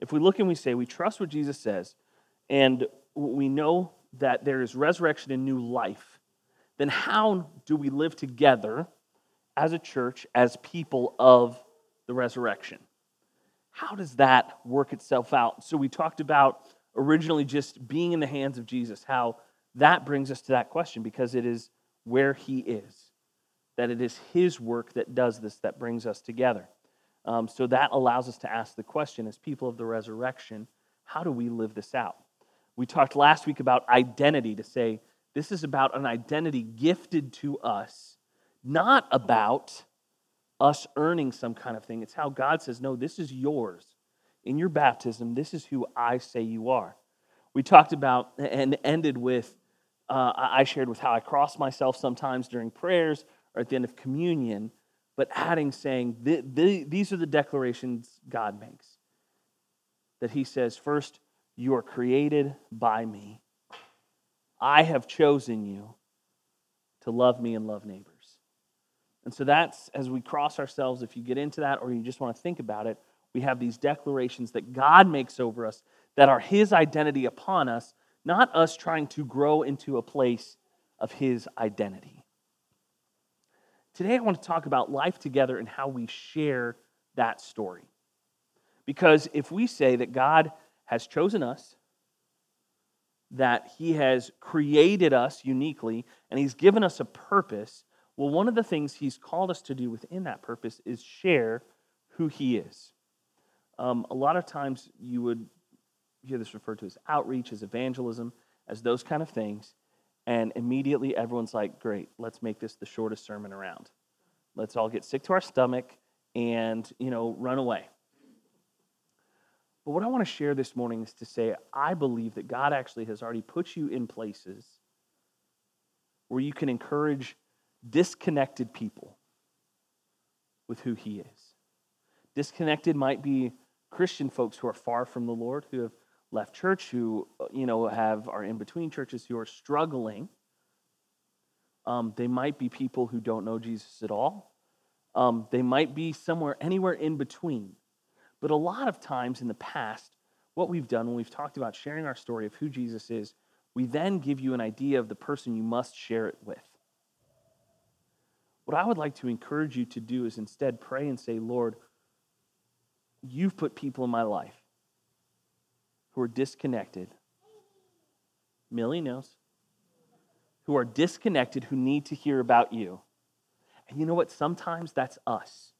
if we look and we say, we trust what Jesus says, and we know that there is resurrection and new life, then how do we live together as a church, as people of the resurrection? How does that work itself out? So, we talked about originally just being in the hands of Jesus, how that brings us to that question because it is where he is, that it is his work that does this, that brings us together. Um, so that allows us to ask the question as people of the resurrection, how do we live this out? We talked last week about identity to say this is about an identity gifted to us, not about us earning some kind of thing. It's how God says, no, this is yours. In your baptism, this is who I say you are. We talked about and ended with, uh, I shared with how I cross myself sometimes during prayers or at the end of communion, but adding, saying, the, the, these are the declarations God makes. That He says, first, you are created by me. I have chosen you to love me and love neighbors. And so that's as we cross ourselves, if you get into that or you just want to think about it, we have these declarations that God makes over us that are His identity upon us, not us trying to grow into a place of His identity. Today, I want to talk about life together and how we share that story. Because if we say that God has chosen us, that He has created us uniquely, and He's given us a purpose, well, one of the things He's called us to do within that purpose is share who He is. Um, a lot of times you would hear this referred to as outreach, as evangelism, as those kind of things. And immediately everyone's like, great, let's make this the shortest sermon around. Let's all get sick to our stomach and, you know, run away. But what I want to share this morning is to say, I believe that God actually has already put you in places where you can encourage disconnected people with who He is. Disconnected might be Christian folks who are far from the Lord, who have left church, who you know have are in between churches, who are struggling. Um, they might be people who don't know Jesus at all. Um, they might be somewhere, anywhere in between. But a lot of times in the past, what we've done when we've talked about sharing our story of who Jesus is, we then give you an idea of the person you must share it with. What I would like to encourage you to do is instead pray and say, Lord, you've put people in my life who are disconnected. Millie knows. Who are disconnected, who need to hear about you. And you know what? Sometimes that's us.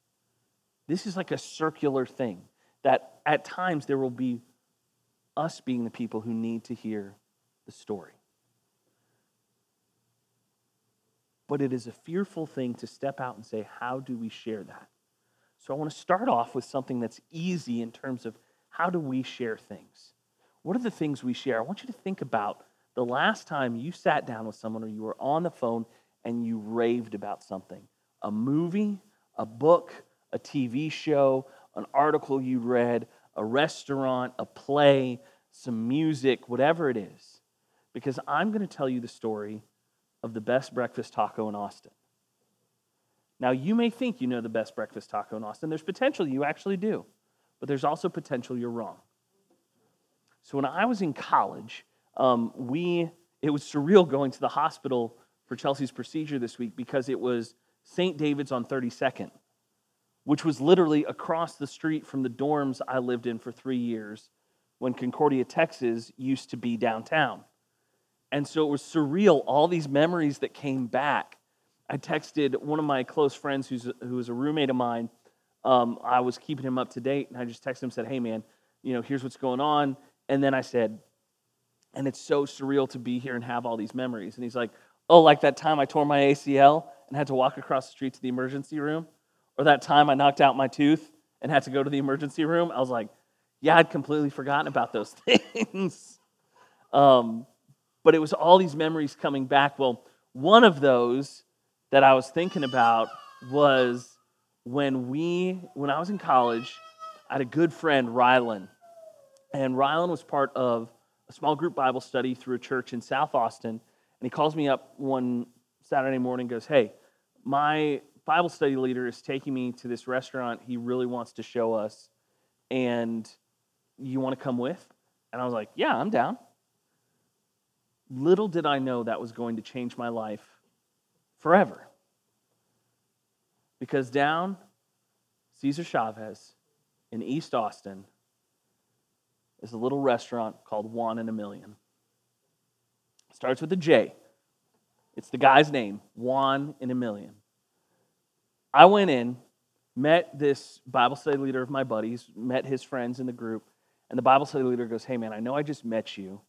This is like a circular thing that at times there will be us being the people who need to hear the story. But it is a fearful thing to step out and say, How do we share that? So I want to start off with something that's easy in terms of how do we share things? What are the things we share? I want you to think about the last time you sat down with someone or you were on the phone and you raved about something a movie, a book, a TV show, an article you read, a restaurant, a play, some music, whatever it is. Because I'm going to tell you the story of the best breakfast taco in Austin. Now, you may think you know the best breakfast taco in Austin. There's potential you actually do, but there's also potential you're wrong. So, when I was in college, um, we it was surreal going to the hospital for Chelsea's procedure this week because it was St. David's on 32nd, which was literally across the street from the dorms I lived in for three years when Concordia, Texas used to be downtown. And so it was surreal, all these memories that came back. I texted one of my close friends who's, who was a roommate of mine. Um, I was keeping him up to date, and I just texted him said, Hey, man, you know, here's what's going on. And then I said, And it's so surreal to be here and have all these memories. And he's like, Oh, like that time I tore my ACL and had to walk across the street to the emergency room? Or that time I knocked out my tooth and had to go to the emergency room? I was like, Yeah, I'd completely forgotten about those things. um, but it was all these memories coming back. Well, one of those that I was thinking about was when we, when I was in college, I had a good friend, Rylan. And Rylan was part of a small group Bible study through a church in South Austin. And he calls me up one Saturday morning goes, Hey, my Bible study leader is taking me to this restaurant he really wants to show us. And you want to come with? And I was like, Yeah, I'm down. Little did I know that was going to change my life forever. Because down Cesar Chavez in East Austin is a little restaurant called Juan in a Million. It starts with a J. It's the guy's name, Juan in a Million. I went in, met this Bible study leader of my buddies, met his friends in the group, and the Bible study leader goes, Hey, man, I know I just met you,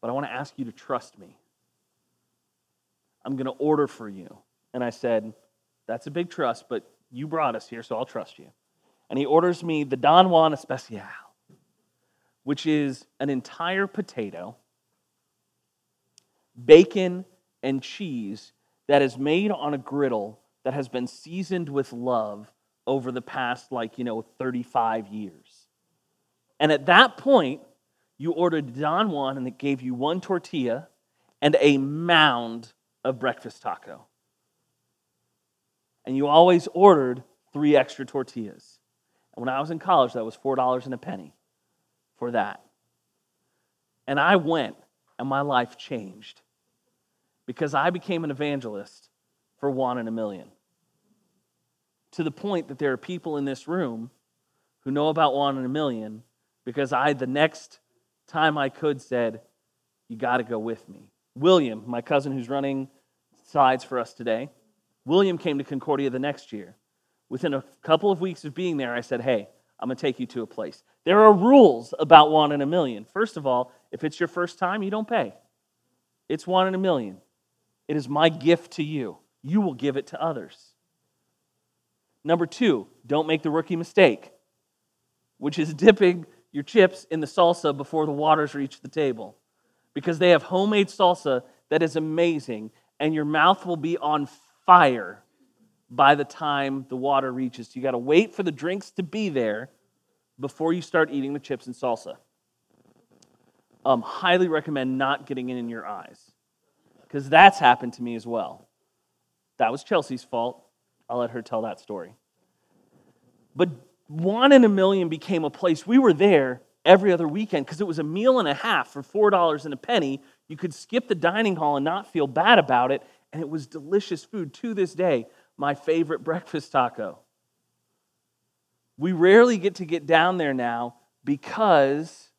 but I want to ask you to trust me. I'm going to order for you. And I said, That's a big trust, but you brought us here, so I'll trust you. And he orders me the Don Juan Especial, which is an entire potato, bacon, and cheese that is made on a griddle that has been seasoned with love over the past, like, you know, 35 years. And at that point, you ordered Don Juan and it gave you one tortilla and a mound of breakfast taco. And you always ordered three extra tortillas. And when I was in college, that was $4 and a penny for that. And I went, and my life changed because I became an evangelist for Juan in a Million. To the point that there are people in this room who know about Juan in a Million because I, the next time I could, said, You got to go with me. William, my cousin who's running sides for us today, William came to Concordia the next year. Within a couple of weeks of being there, I said, Hey, I'm going to take you to a place. There are rules about Juan in a Million. First of all, if it's your first time, you don't pay. It's one in a million. It is my gift to you. You will give it to others. Number two, don't make the rookie mistake, which is dipping your chips in the salsa before the waters reach the table because they have homemade salsa that is amazing and your mouth will be on fire by the time the water reaches. You got to wait for the drinks to be there before you start eating the chips and salsa. Um, highly recommend not getting it in your eyes because that's happened to me as well. That was Chelsea's fault. I'll let her tell that story. But Juan in a Million became a place we were there every other weekend because it was a meal and a half for $4 and a penny. You could skip the dining hall and not feel bad about it, and it was delicious food to this day. My favorite breakfast taco. We rarely get to get down there now because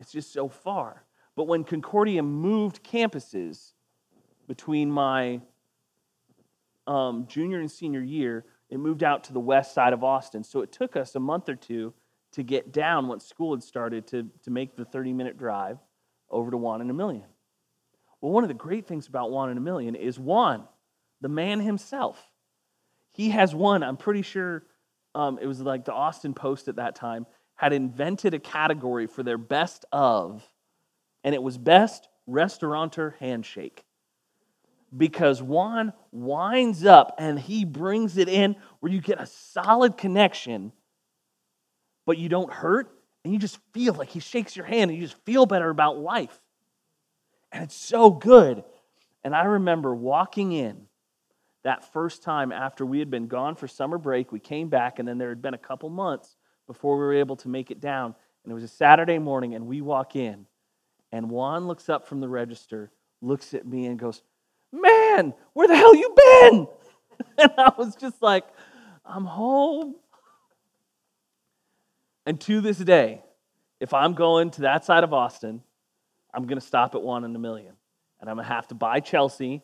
it's just so far. But when Concordia moved campuses between my um, junior and senior year, it moved out to the west side of Austin. So it took us a month or two to get down once school had started to, to make the 30 minute drive over to Juan in a Million. Well, one of the great things about Juan in a Million is Juan, the man himself. He has won, I'm pretty sure um, it was like the Austin Post at that time, had invented a category for their best of, and it was best restaurateur handshake because Juan winds up and he brings it in where you get a solid connection, but you don't hurt, and you just feel like he shakes your hand and you just feel better about life. And it's so good. And I remember walking in that first time after we had been gone for summer break. We came back, and then there had been a couple months before we were able to make it down. And it was a Saturday morning, and we walk in, and Juan looks up from the register, looks at me, and goes, Man, where the hell you been? And I was just like, I'm home. And to this day, if I'm going to that side of Austin, I'm going to stop at Juan in a Million. And I'm going to have to buy Chelsea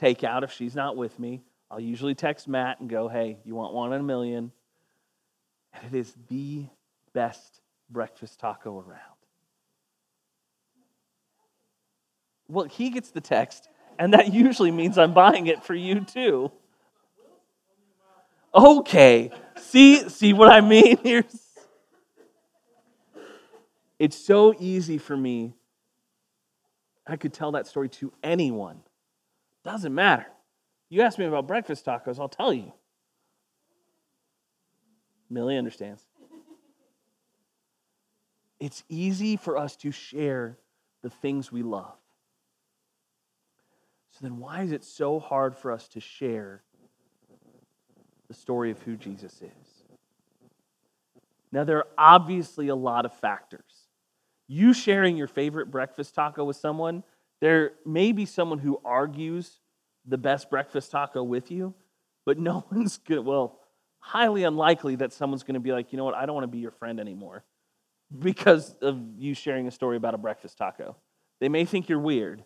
takeout if she's not with me. I'll usually text Matt and go, hey, you want Juan in a Million? And it is the best breakfast taco around. Well, he gets the text, and that usually means I'm buying it for you too. Okay. See, see what I mean? here? It's so easy for me. I could tell that story to anyone. Doesn't matter. You ask me about breakfast tacos, I'll tell you. Millie understands. It's easy for us to share the things we love. So then, why is it so hard for us to share the story of who Jesus is? Now, there are obviously a lot of factors. You sharing your favorite breakfast taco with someone, there may be someone who argues the best breakfast taco with you, but no one's good. Well, highly unlikely that someone's going to be like, you know what, I don't want to be your friend anymore because of you sharing a story about a breakfast taco. They may think you're weird,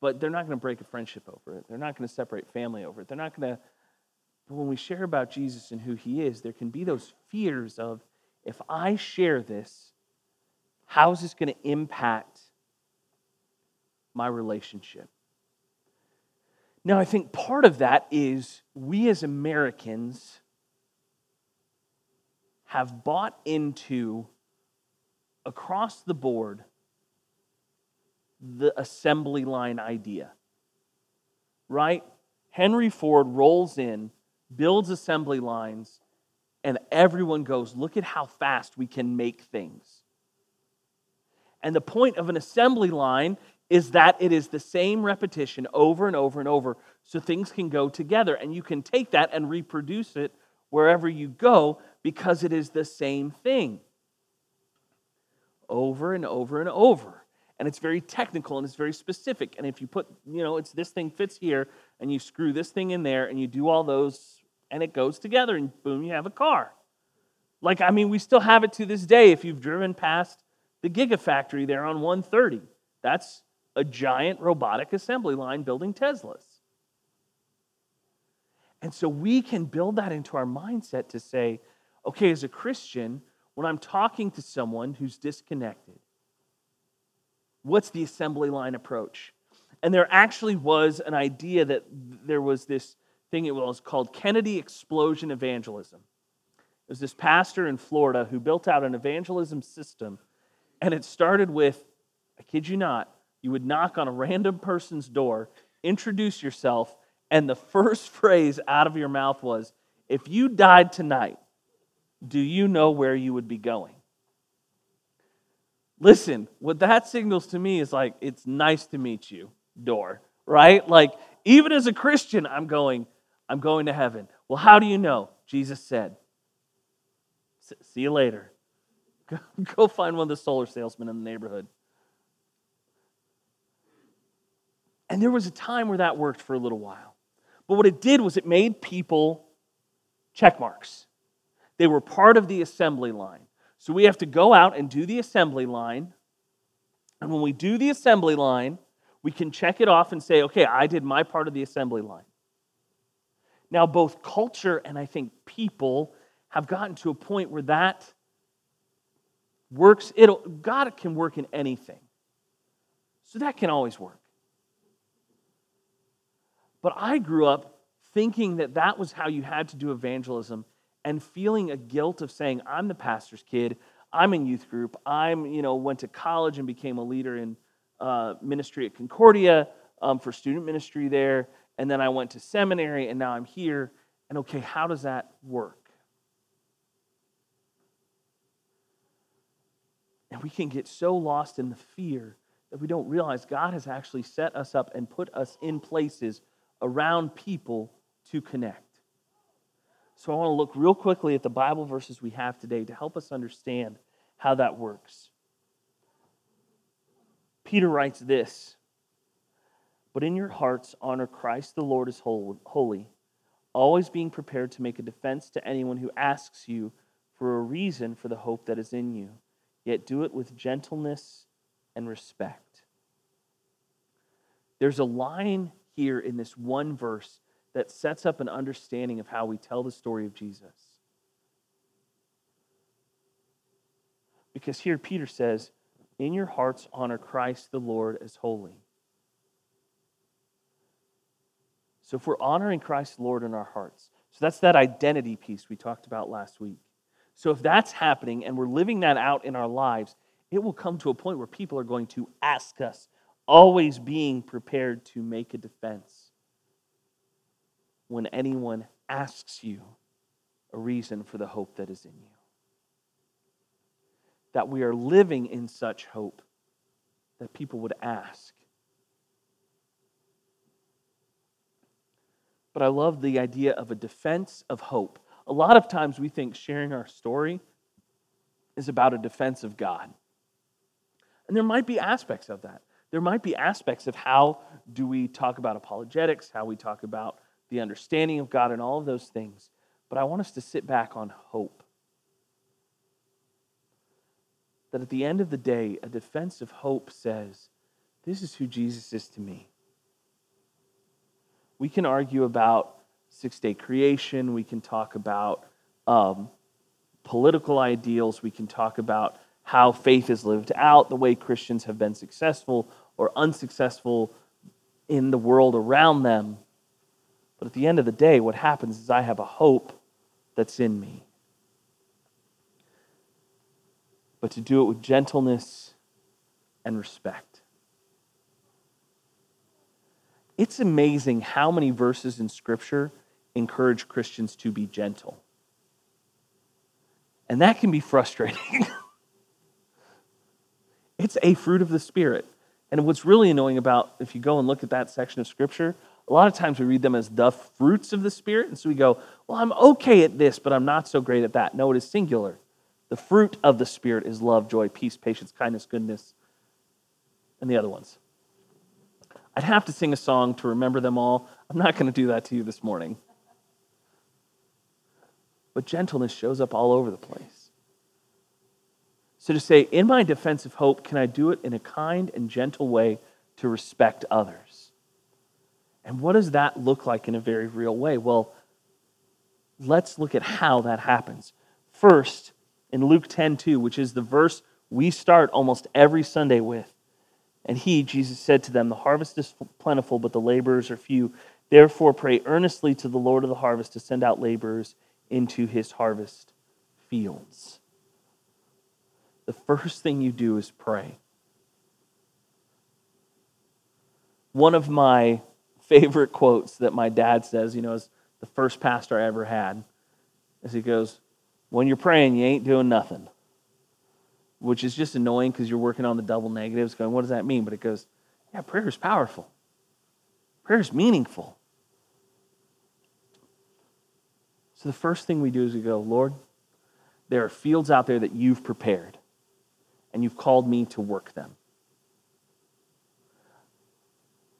but they're not going to break a friendship over it. They're not going to separate family over it. They're not going to. But when we share about Jesus and who he is, there can be those fears of if I share this, how is this going to impact my relationship? Now, I think part of that is we as Americans have bought into, across the board, the assembly line idea. Right? Henry Ford rolls in, builds assembly lines, and everyone goes, Look at how fast we can make things. And the point of an assembly line is that it is the same repetition over and over and over so things can go together and you can take that and reproduce it wherever you go because it is the same thing over and over and over. And it's very technical and it's very specific and if you put you know it's this thing fits here and you screw this thing in there and you do all those and it goes together and boom you have a car. Like i mean we still have it to this day if you've driven past the gigafactory there on 130 that's a giant robotic assembly line building Teslas. And so we can build that into our mindset to say, okay, as a Christian, when I'm talking to someone who's disconnected, what's the assembly line approach? And there actually was an idea that there was this thing, it was called Kennedy Explosion Evangelism. It was this pastor in Florida who built out an evangelism system, and it started with, I kid you not, you would knock on a random person's door, introduce yourself, and the first phrase out of your mouth was, If you died tonight, do you know where you would be going? Listen, what that signals to me is like, it's nice to meet you, door, right? Like, even as a Christian, I'm going, I'm going to heaven. Well, how do you know? Jesus said. See you later. Go find one of the solar salesmen in the neighborhood. And there was a time where that worked for a little while. But what it did was it made people check marks. They were part of the assembly line. So we have to go out and do the assembly line. And when we do the assembly line, we can check it off and say, okay, I did my part of the assembly line. Now, both culture and I think people have gotten to a point where that works. It'll, God can work in anything. So that can always work. But I grew up thinking that that was how you had to do evangelism and feeling a guilt of saying, I'm the pastor's kid, I'm in youth group, I'm, you know, went to college and became a leader in uh, ministry at Concordia um, for student ministry there, and then I went to seminary and now I'm here. And okay, how does that work? And we can get so lost in the fear that we don't realize God has actually set us up and put us in places around people to connect. So I want to look real quickly at the Bible verses we have today to help us understand how that works. Peter writes this But in your hearts, honor Christ the Lord as holy, always being prepared to make a defense to anyone who asks you for a reason for the hope that is in you, yet do it with gentleness and respect. There's a line here in this one verse that sets up an understanding of how we tell the story of Jesus. Because here Peter says, In your hearts, honor Christ the Lord as holy. So if we're honoring Christ the Lord in our hearts, so that's that identity piece we talked about last week. So if that's happening and we're living that out in our lives, it will come to a point where people are going to ask us, always being prepared to make a defense when anyone asks you a reason for the hope that is in you. That we are living in such hope that people would ask. But I love the idea of a defense of hope. A lot of times we think sharing our story is about a defense of God. And there might be aspects of that. There might be aspects of how do we talk about apologetics, how we talk about the understanding of God and all of those things. But I want us to sit back on hope. That at the end of the day, a defense of hope says, This is who Jesus is to me. We can argue about six day creation, we can talk about um, political ideals, we can talk about how faith is lived out, the way Christians have been successful or unsuccessful in the world around them. But at the end of the day, what happens is I have a hope that's in me. But to do it with gentleness and respect. It's amazing how many verses in Scripture encourage Christians to be gentle. And that can be frustrating. it's a fruit of the Spirit. And what's really annoying about if you go and look at that section of Scripture, a lot of times we read them as the fruits of the Spirit. And so we go, well, I'm okay at this, but I'm not so great at that. No, it is singular. The fruit of the Spirit is love, joy, peace, patience, kindness, goodness, and the other ones. I'd have to sing a song to remember them all. I'm not going to do that to you this morning. But gentleness shows up all over the place. So to say, in my defense of hope, can I do it in a kind and gentle way to respect others? And what does that look like in a very real way? Well, let's look at how that happens. First, in Luke 10 2, which is the verse we start almost every Sunday with. And he, Jesus, said to them, The harvest is plentiful, but the laborers are few. Therefore, pray earnestly to the Lord of the harvest to send out laborers into his harvest fields. The first thing you do is pray. One of my favorite quotes that my dad says, you know, as the first pastor I ever had, is he goes, When you're praying, you ain't doing nothing. Which is just annoying because you're working on the double negatives, going, What does that mean? But it goes, Yeah, prayer is powerful, prayer is meaningful. So the first thing we do is we go, Lord, there are fields out there that you've prepared, and you've called me to work them.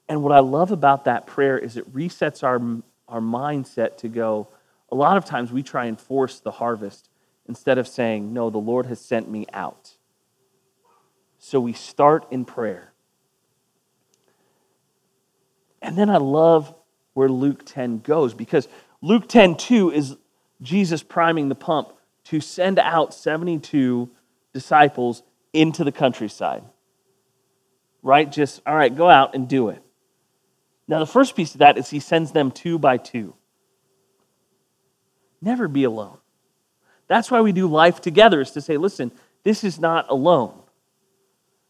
And what I love about that prayer is it resets our, our mindset to go, a lot of times we try and force the harvest instead of saying, No, the Lord has sent me out. So we start in prayer. And then I love where Luke 10 goes because Luke 10 2 is Jesus priming the pump to send out 72 disciples into the countryside. Right? Just, all right, go out and do it. Now, the first piece of that is he sends them two by two. Never be alone. That's why we do life together, is to say, listen, this is not alone.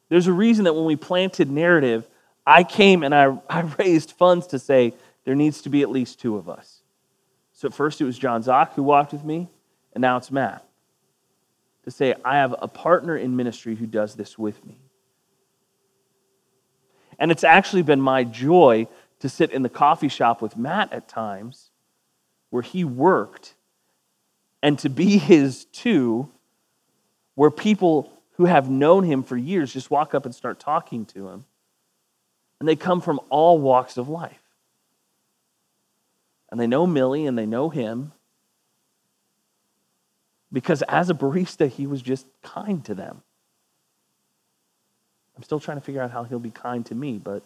There's a reason that when we planted narrative, I came and I, I raised funds to say there needs to be at least two of us. So at first it was John Zock who walked with me, and now it's Matt. To say, I have a partner in ministry who does this with me. And it's actually been my joy to sit in the coffee shop with Matt at times where he worked and to be his too, where people who have known him for years just walk up and start talking to him. And they come from all walks of life. And they know Millie and they know him because as a barista, he was just kind to them. I'm still trying to figure out how he'll be kind to me, but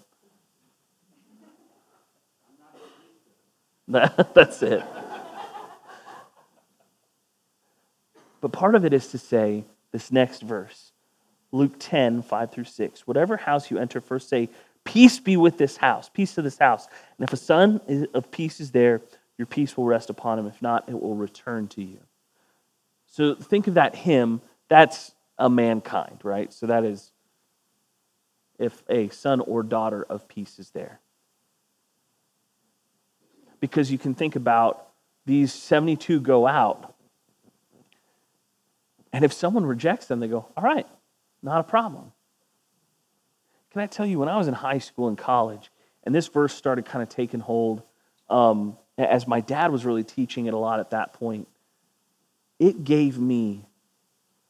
That's it. But part of it is to say this next verse, Luke 10, 5 through 6. Whatever house you enter, first say, Peace be with this house, peace to this house. And if a son of peace is there, your peace will rest upon him. If not, it will return to you. So think of that hymn. That's a mankind, right? So that is if a son or daughter of peace is there. Because you can think about these 72 go out. And if someone rejects them, they go, all right, not a problem. Can I tell you, when I was in high school and college, and this verse started kind of taking hold, um, as my dad was really teaching it a lot at that point, it gave me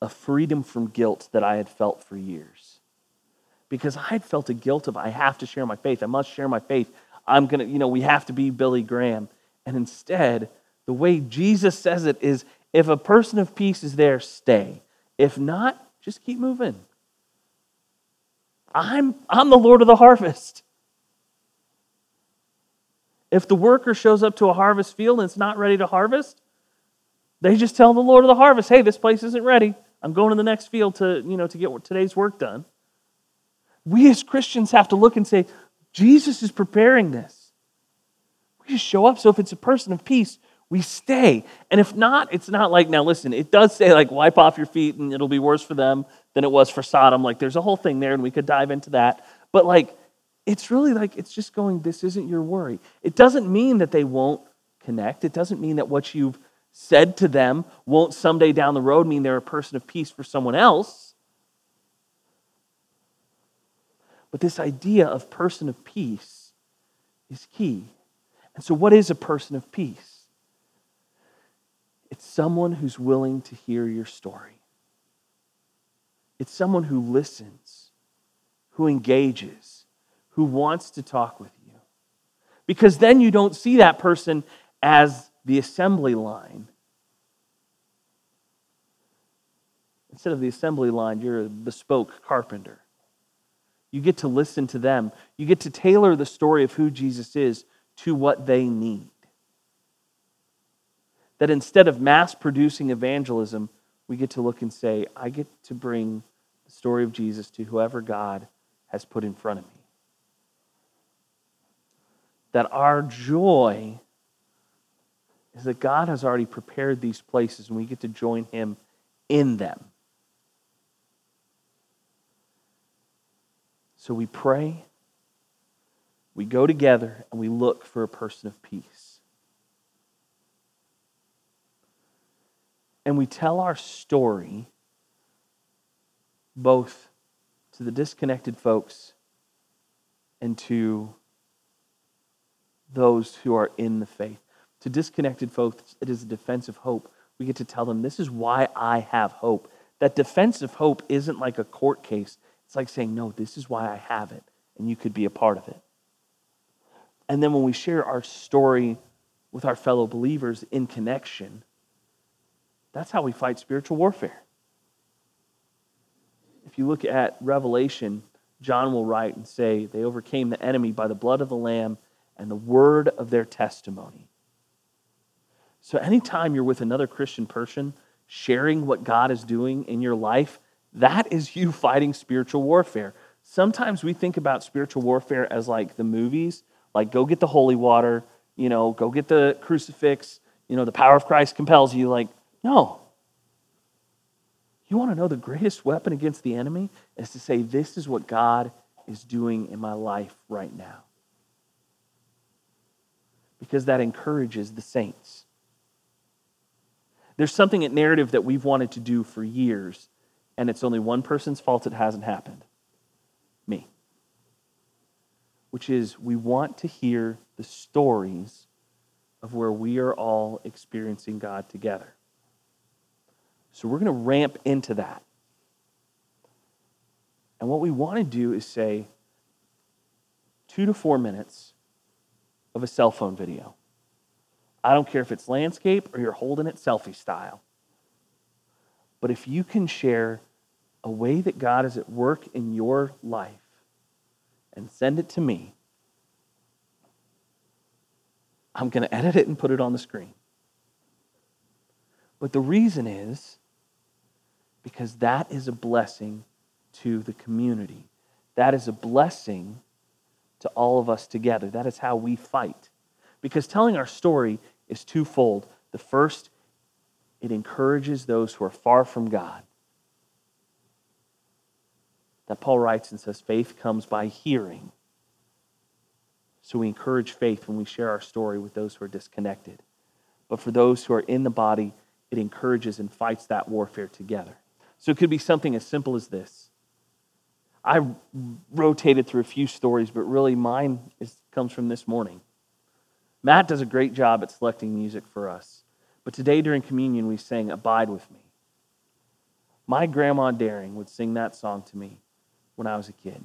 a freedom from guilt that I had felt for years. Because I had felt a guilt of, I have to share my faith. I must share my faith. I'm going to, you know, we have to be Billy Graham. And instead, the way Jesus says it is if a person of peace is there, stay. If not, just keep moving. I'm, I'm the Lord of the harvest. If the worker shows up to a harvest field and it's not ready to harvest, they just tell the Lord of the harvest, hey, this place isn't ready. I'm going to the next field to, you know, to get today's work done. We as Christians have to look and say, Jesus is preparing this. We just show up. So if it's a person of peace, we stay. And if not, it's not like, now listen, it does say like wipe off your feet and it'll be worse for them than it was for Sodom. Like there's a whole thing there and we could dive into that. But like, it's really like, it's just going, this isn't your worry. It doesn't mean that they won't connect. It doesn't mean that what you've said to them won't someday down the road mean they're a person of peace for someone else. But this idea of person of peace is key. And so, what is a person of peace? It's someone who's willing to hear your story. It's someone who listens, who engages, who wants to talk with you. Because then you don't see that person as the assembly line. Instead of the assembly line, you're a bespoke carpenter. You get to listen to them. You get to tailor the story of who Jesus is to what they need. That instead of mass producing evangelism, we get to look and say, I get to bring the story of Jesus to whoever God has put in front of me. That our joy is that God has already prepared these places and we get to join Him in them. So we pray, we go together, and we look for a person of peace. And we tell our story both to the disconnected folks and to those who are in the faith. To disconnected folks, it is a defense of hope. We get to tell them, this is why I have hope. That defense of hope isn't like a court case. It's like saying, no, this is why I have it, and you could be a part of it. And then when we share our story with our fellow believers in connection, that's how we fight spiritual warfare. If you look at Revelation, John will write and say, They overcame the enemy by the blood of the Lamb and the word of their testimony. So, anytime you're with another Christian person sharing what God is doing in your life, that is you fighting spiritual warfare. Sometimes we think about spiritual warfare as like the movies, like go get the holy water, you know, go get the crucifix, you know, the power of Christ compels you. Like, no. You want to know the greatest weapon against the enemy is to say, This is what God is doing in my life right now. Because that encourages the saints. There's something at narrative that we've wanted to do for years, and it's only one person's fault it hasn't happened me. Which is, we want to hear the stories of where we are all experiencing God together. So we're going to ramp into that. And what we want to do is say two to four minutes of a cell phone video. I don't care if it's landscape or you're holding it selfie style. But if you can share a way that God is at work in your life and send it to me, I'm going to edit it and put it on the screen. But the reason is because that is a blessing to the community. That is a blessing to all of us together. That is how we fight. Because telling our story is twofold. The first, it encourages those who are far from God. that Paul writes and says faith comes by hearing. So we encourage faith when we share our story with those who are disconnected. But for those who are in the body, it encourages and fights that warfare together. So it could be something as simple as this. I rotated through a few stories, but really mine is, comes from this morning. Matt does a great job at selecting music for us. But today during communion, we sang Abide with Me. My grandma Daring would sing that song to me when I was a kid.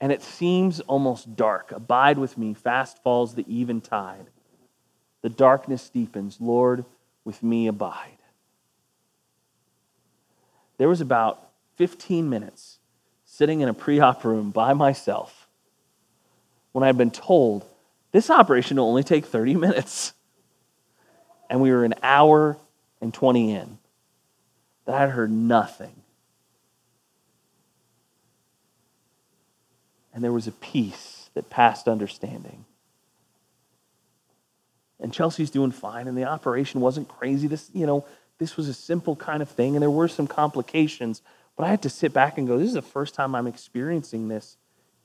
And it seems almost dark. Abide with me, fast falls the eventide. The darkness deepens. Lord, with me abide. There was about 15 minutes sitting in a pre op room by myself when I had been told this operation will only take 30 minutes. And we were an hour and 20 in. That I had heard nothing. And there was a peace that passed understanding. And Chelsea's doing fine, and the operation wasn't crazy. This, you know, this was a simple kind of thing, and there were some complications. But I had to sit back and go, this is the first time I'm experiencing this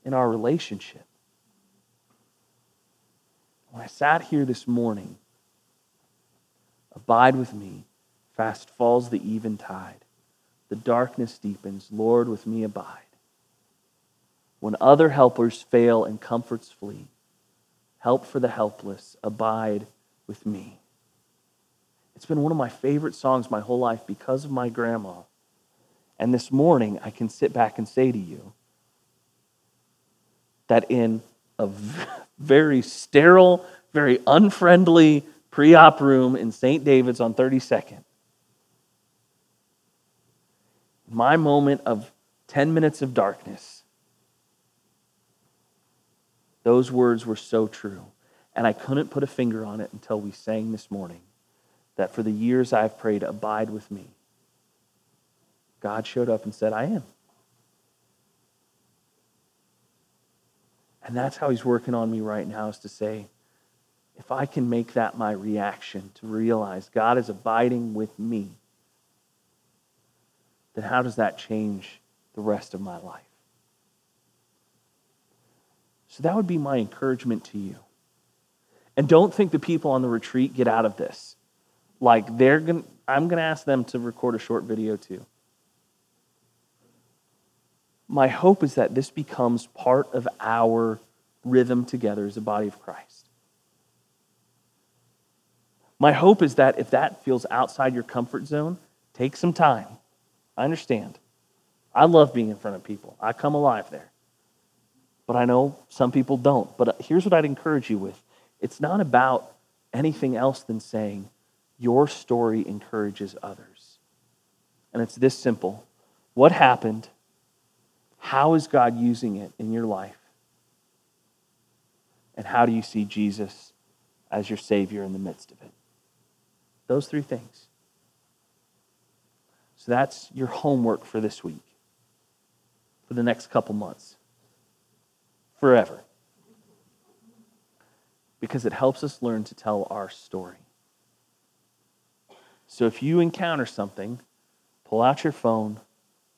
in our relationship. When I sat here this morning, abide with me, fast falls the eventide. The darkness deepens, Lord, with me abide. When other helpers fail and comforts flee, help for the helpless, abide with me. It's been one of my favorite songs my whole life because of my grandma. And this morning, I can sit back and say to you that in a very sterile, very unfriendly pre op room in St. David's on 32nd, my moment of 10 minutes of darkness, those words were so true. And I couldn't put a finger on it until we sang this morning that for the years I've prayed, abide with me. God showed up and said, I am. And that's how he's working on me right now is to say, if I can make that my reaction to realize God is abiding with me, then how does that change the rest of my life? So that would be my encouragement to you. And don't think the people on the retreat get out of this. Like they're going I'm going to ask them to record a short video too. My hope is that this becomes part of our rhythm together as a body of Christ. My hope is that if that feels outside your comfort zone, take some time. I understand. I love being in front of people. I come alive there. But I know some people don't. But here's what I'd encourage you with it's not about anything else than saying, your story encourages others. And it's this simple What happened? How is God using it in your life? And how do you see Jesus as your Savior in the midst of it? Those three things. So that's your homework for this week, for the next couple months, forever. Because it helps us learn to tell our story. So if you encounter something, pull out your phone,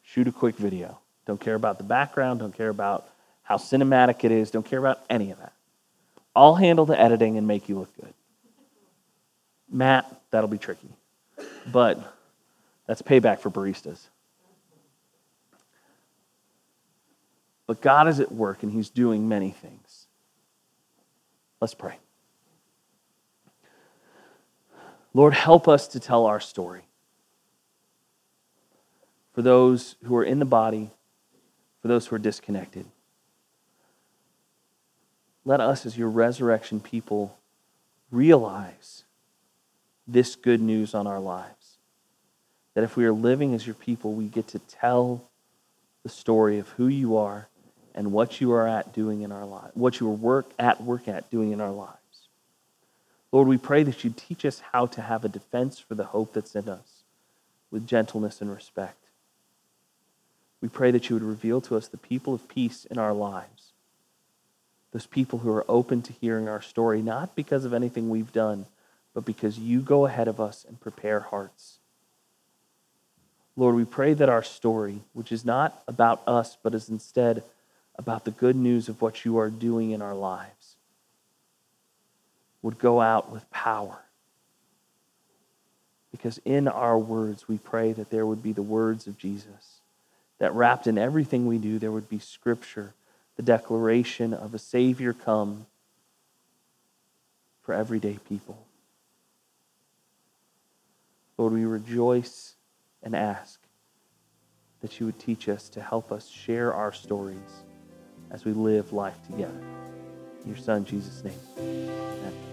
shoot a quick video. Don't care about the background, don't care about how cinematic it is, don't care about any of that. I'll handle the editing and make you look good. Matt, that'll be tricky. But that's payback for baristas. But God is at work and He's doing many things. Let's pray. Lord, help us to tell our story. For those who are in the body, for those who are disconnected. Let us, as your resurrection people, realize this good news on our lives. That if we are living as your people, we get to tell the story of who you are and what you are at doing in our lives, what you are work at work at doing in our lives. Lord, we pray that you teach us how to have a defense for the hope that's in us with gentleness and respect. We pray that you would reveal to us the people of peace in our lives, those people who are open to hearing our story, not because of anything we've done, but because you go ahead of us and prepare hearts. Lord, we pray that our story, which is not about us, but is instead about the good news of what you are doing in our lives, would go out with power. Because in our words, we pray that there would be the words of Jesus, that wrapped in everything we do, there would be scripture, the declaration of a Savior come for everyday people. Lord, we rejoice and ask that you would teach us to help us share our stories as we live life together. In your Son, Jesus' name. Amen.